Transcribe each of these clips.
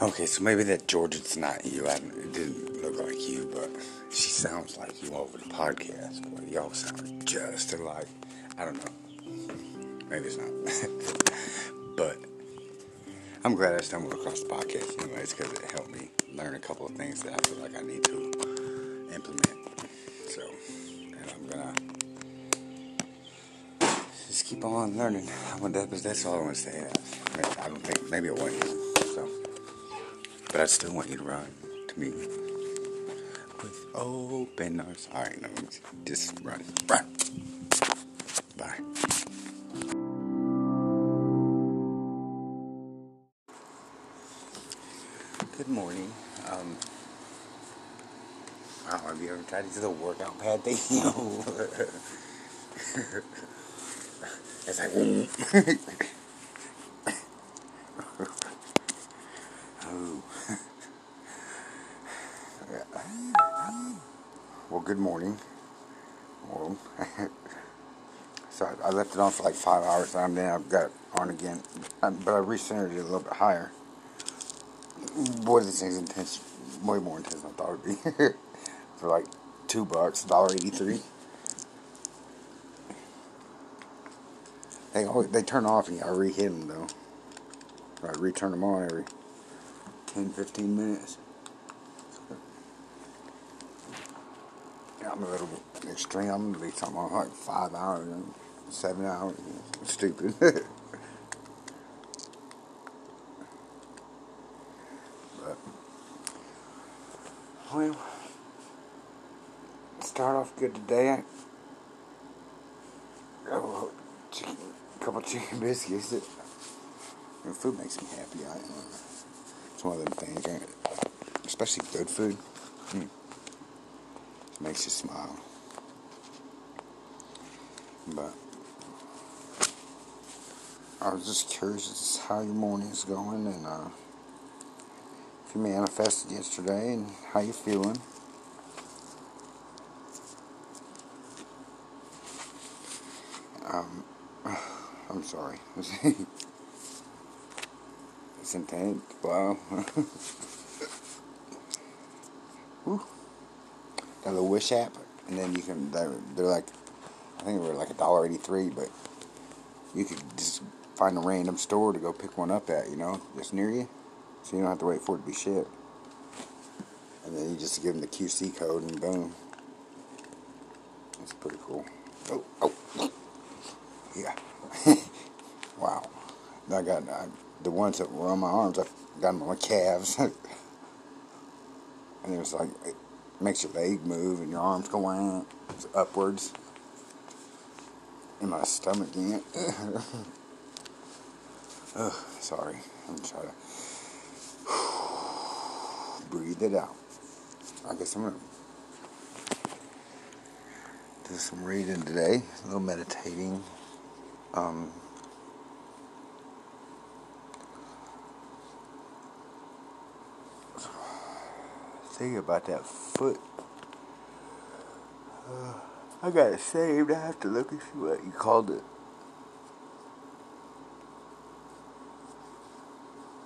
Okay, so maybe that Georgia's not you. I, it didn't look like you, but she sounds like you over the podcast. Boy, y'all sound just alike. I don't know. Maybe it's not. but I'm glad I stumbled across the podcast anyways because it helped me learn a couple of things that I feel like I need to implement. So, and I'm gonna just keep on learning. I'm that, that's all I want to say. I don't think maybe it wasn't. But I still want you to run to me with open arms. All right, no, just run, run. Bye. Good morning. Um, wow, have you ever tried to do the workout pad thing? It's like. Well, good morning. Well, so I left it on for like five hours, and then I've got on again. Um, but I recentered it a little bit higher. Boy, this thing's intense. Way more intense than I thought it'd be. for like two bucks, dollar eighty-three. They always, they turn off and you gotta re-hit them though. I return them on every 10, 15 minutes. I'm a little bit extreme. I'm gonna be talking about like five hours and seven hours. Stupid. but well, start off good today. Oh, chicken, a couple chicken biscuits. That, food makes me happy. I, it's one of them things, especially good food. Mm makes you smile. But I was just curious how your morning is going and uh, if you manifested yesterday and how you feeling. Um, I'm sorry. it's intense. Wow. a little Wish app, and then you can. They're, they're like, I think they were like a dollar eighty three, but you could just find a random store to go pick one up at, you know, just near you, so you don't have to wait for it to be shipped. And then you just give them the QC code, and boom. That's pretty cool. Oh, oh, yeah. wow. I got I, the ones that were on my arms. I got them on my calves, and it was like makes your leg move and your arms go out upwards. And my stomach can't. oh, sorry. I'm trying to breathe it out. I guess I'm gonna do some reading today, a little meditating. Um, you about that foot. Uh, I got it saved. I have to look and see what you called it.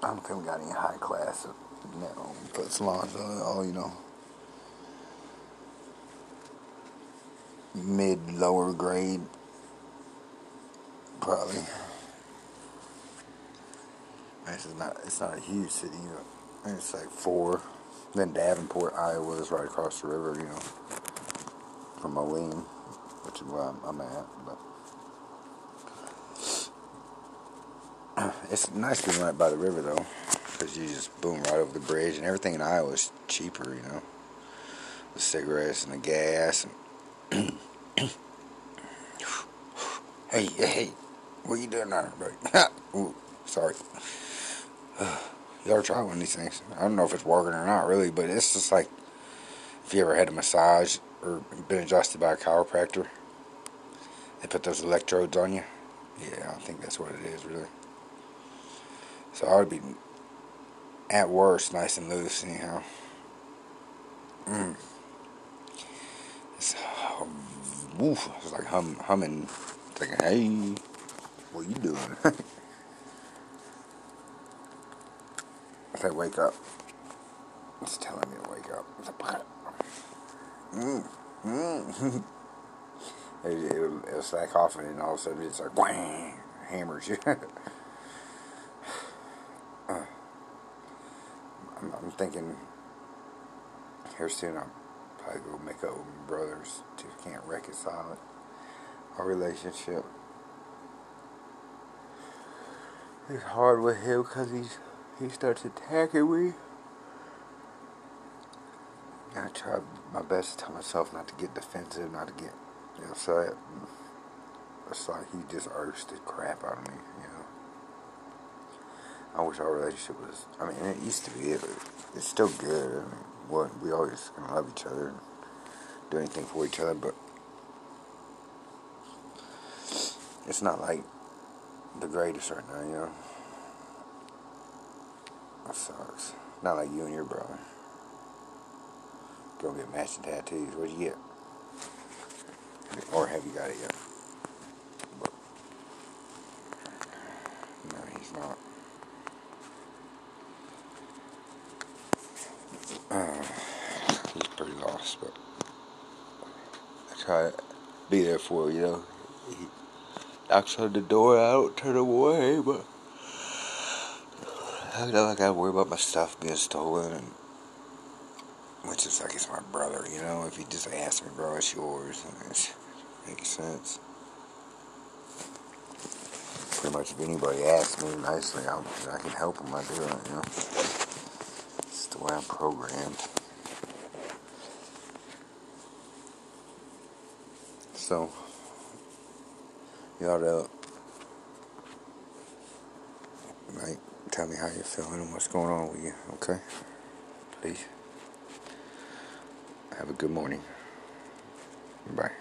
I don't think we got any high class no foot salons on it. All you know, mid lower grade, probably. This is not. It's not a huge city. It's like four. Then Davenport, Iowa is right across the river, you know, from Moline, which is where I'm, I'm at. But it's nice being right by the river, though, because you just boom right over the bridge, and everything in Iowa is cheaper, you know, the cigarettes and the gas. And hey, hey, what are you doing now, buddy? Ooh, sorry. you ever try one of these things. I don't know if it's working or not, really, but it's just like if you ever had a massage or been adjusted by a chiropractor, they put those electrodes on you. Yeah, I think that's what it is, really. So I would be, at worst, nice and loose, anyhow. Mm. It's, it's like hum, humming, thinking, hey, what you doing? if I wake up. It's telling me to wake up. It's like, mm, mm. it, it, it'll, slack off and then all of a sudden it's like, whang, hammers you. uh, I'm, I'm thinking here soon I'll probably go make up with my brothers. Just can't reconcile it. Our relationship. It's hard with him because he's he starts attacking me. I try my best to tell myself not to get defensive, not to get you know, upset. It's like he just urged the crap out of me, you know. I wish our relationship was. I mean, it used to be, but it's still good. I mean, what we always gonna love each other and do anything for each other, but it's not like the greatest right now, you know. That sucks. Not like you and your brother. Go get matching tattoos. What'd you get? Or have you got it yet? But, no, he's not. Uh, he's pretty lost, but I try to be there for you know. He knocks on the door, I don't turn away, but I know I gotta worry about my stuff being stolen, and which is like it's my brother, you know. If he just asks me, bro, it's yours, and it makes sense. Pretty much, if anybody asks me nicely, I'll, I can help them. I do it, you know. It's the way I'm programmed. So, you ought to like tell me how you're feeling and what's going on with you, okay? Please. Have a good morning. Bye.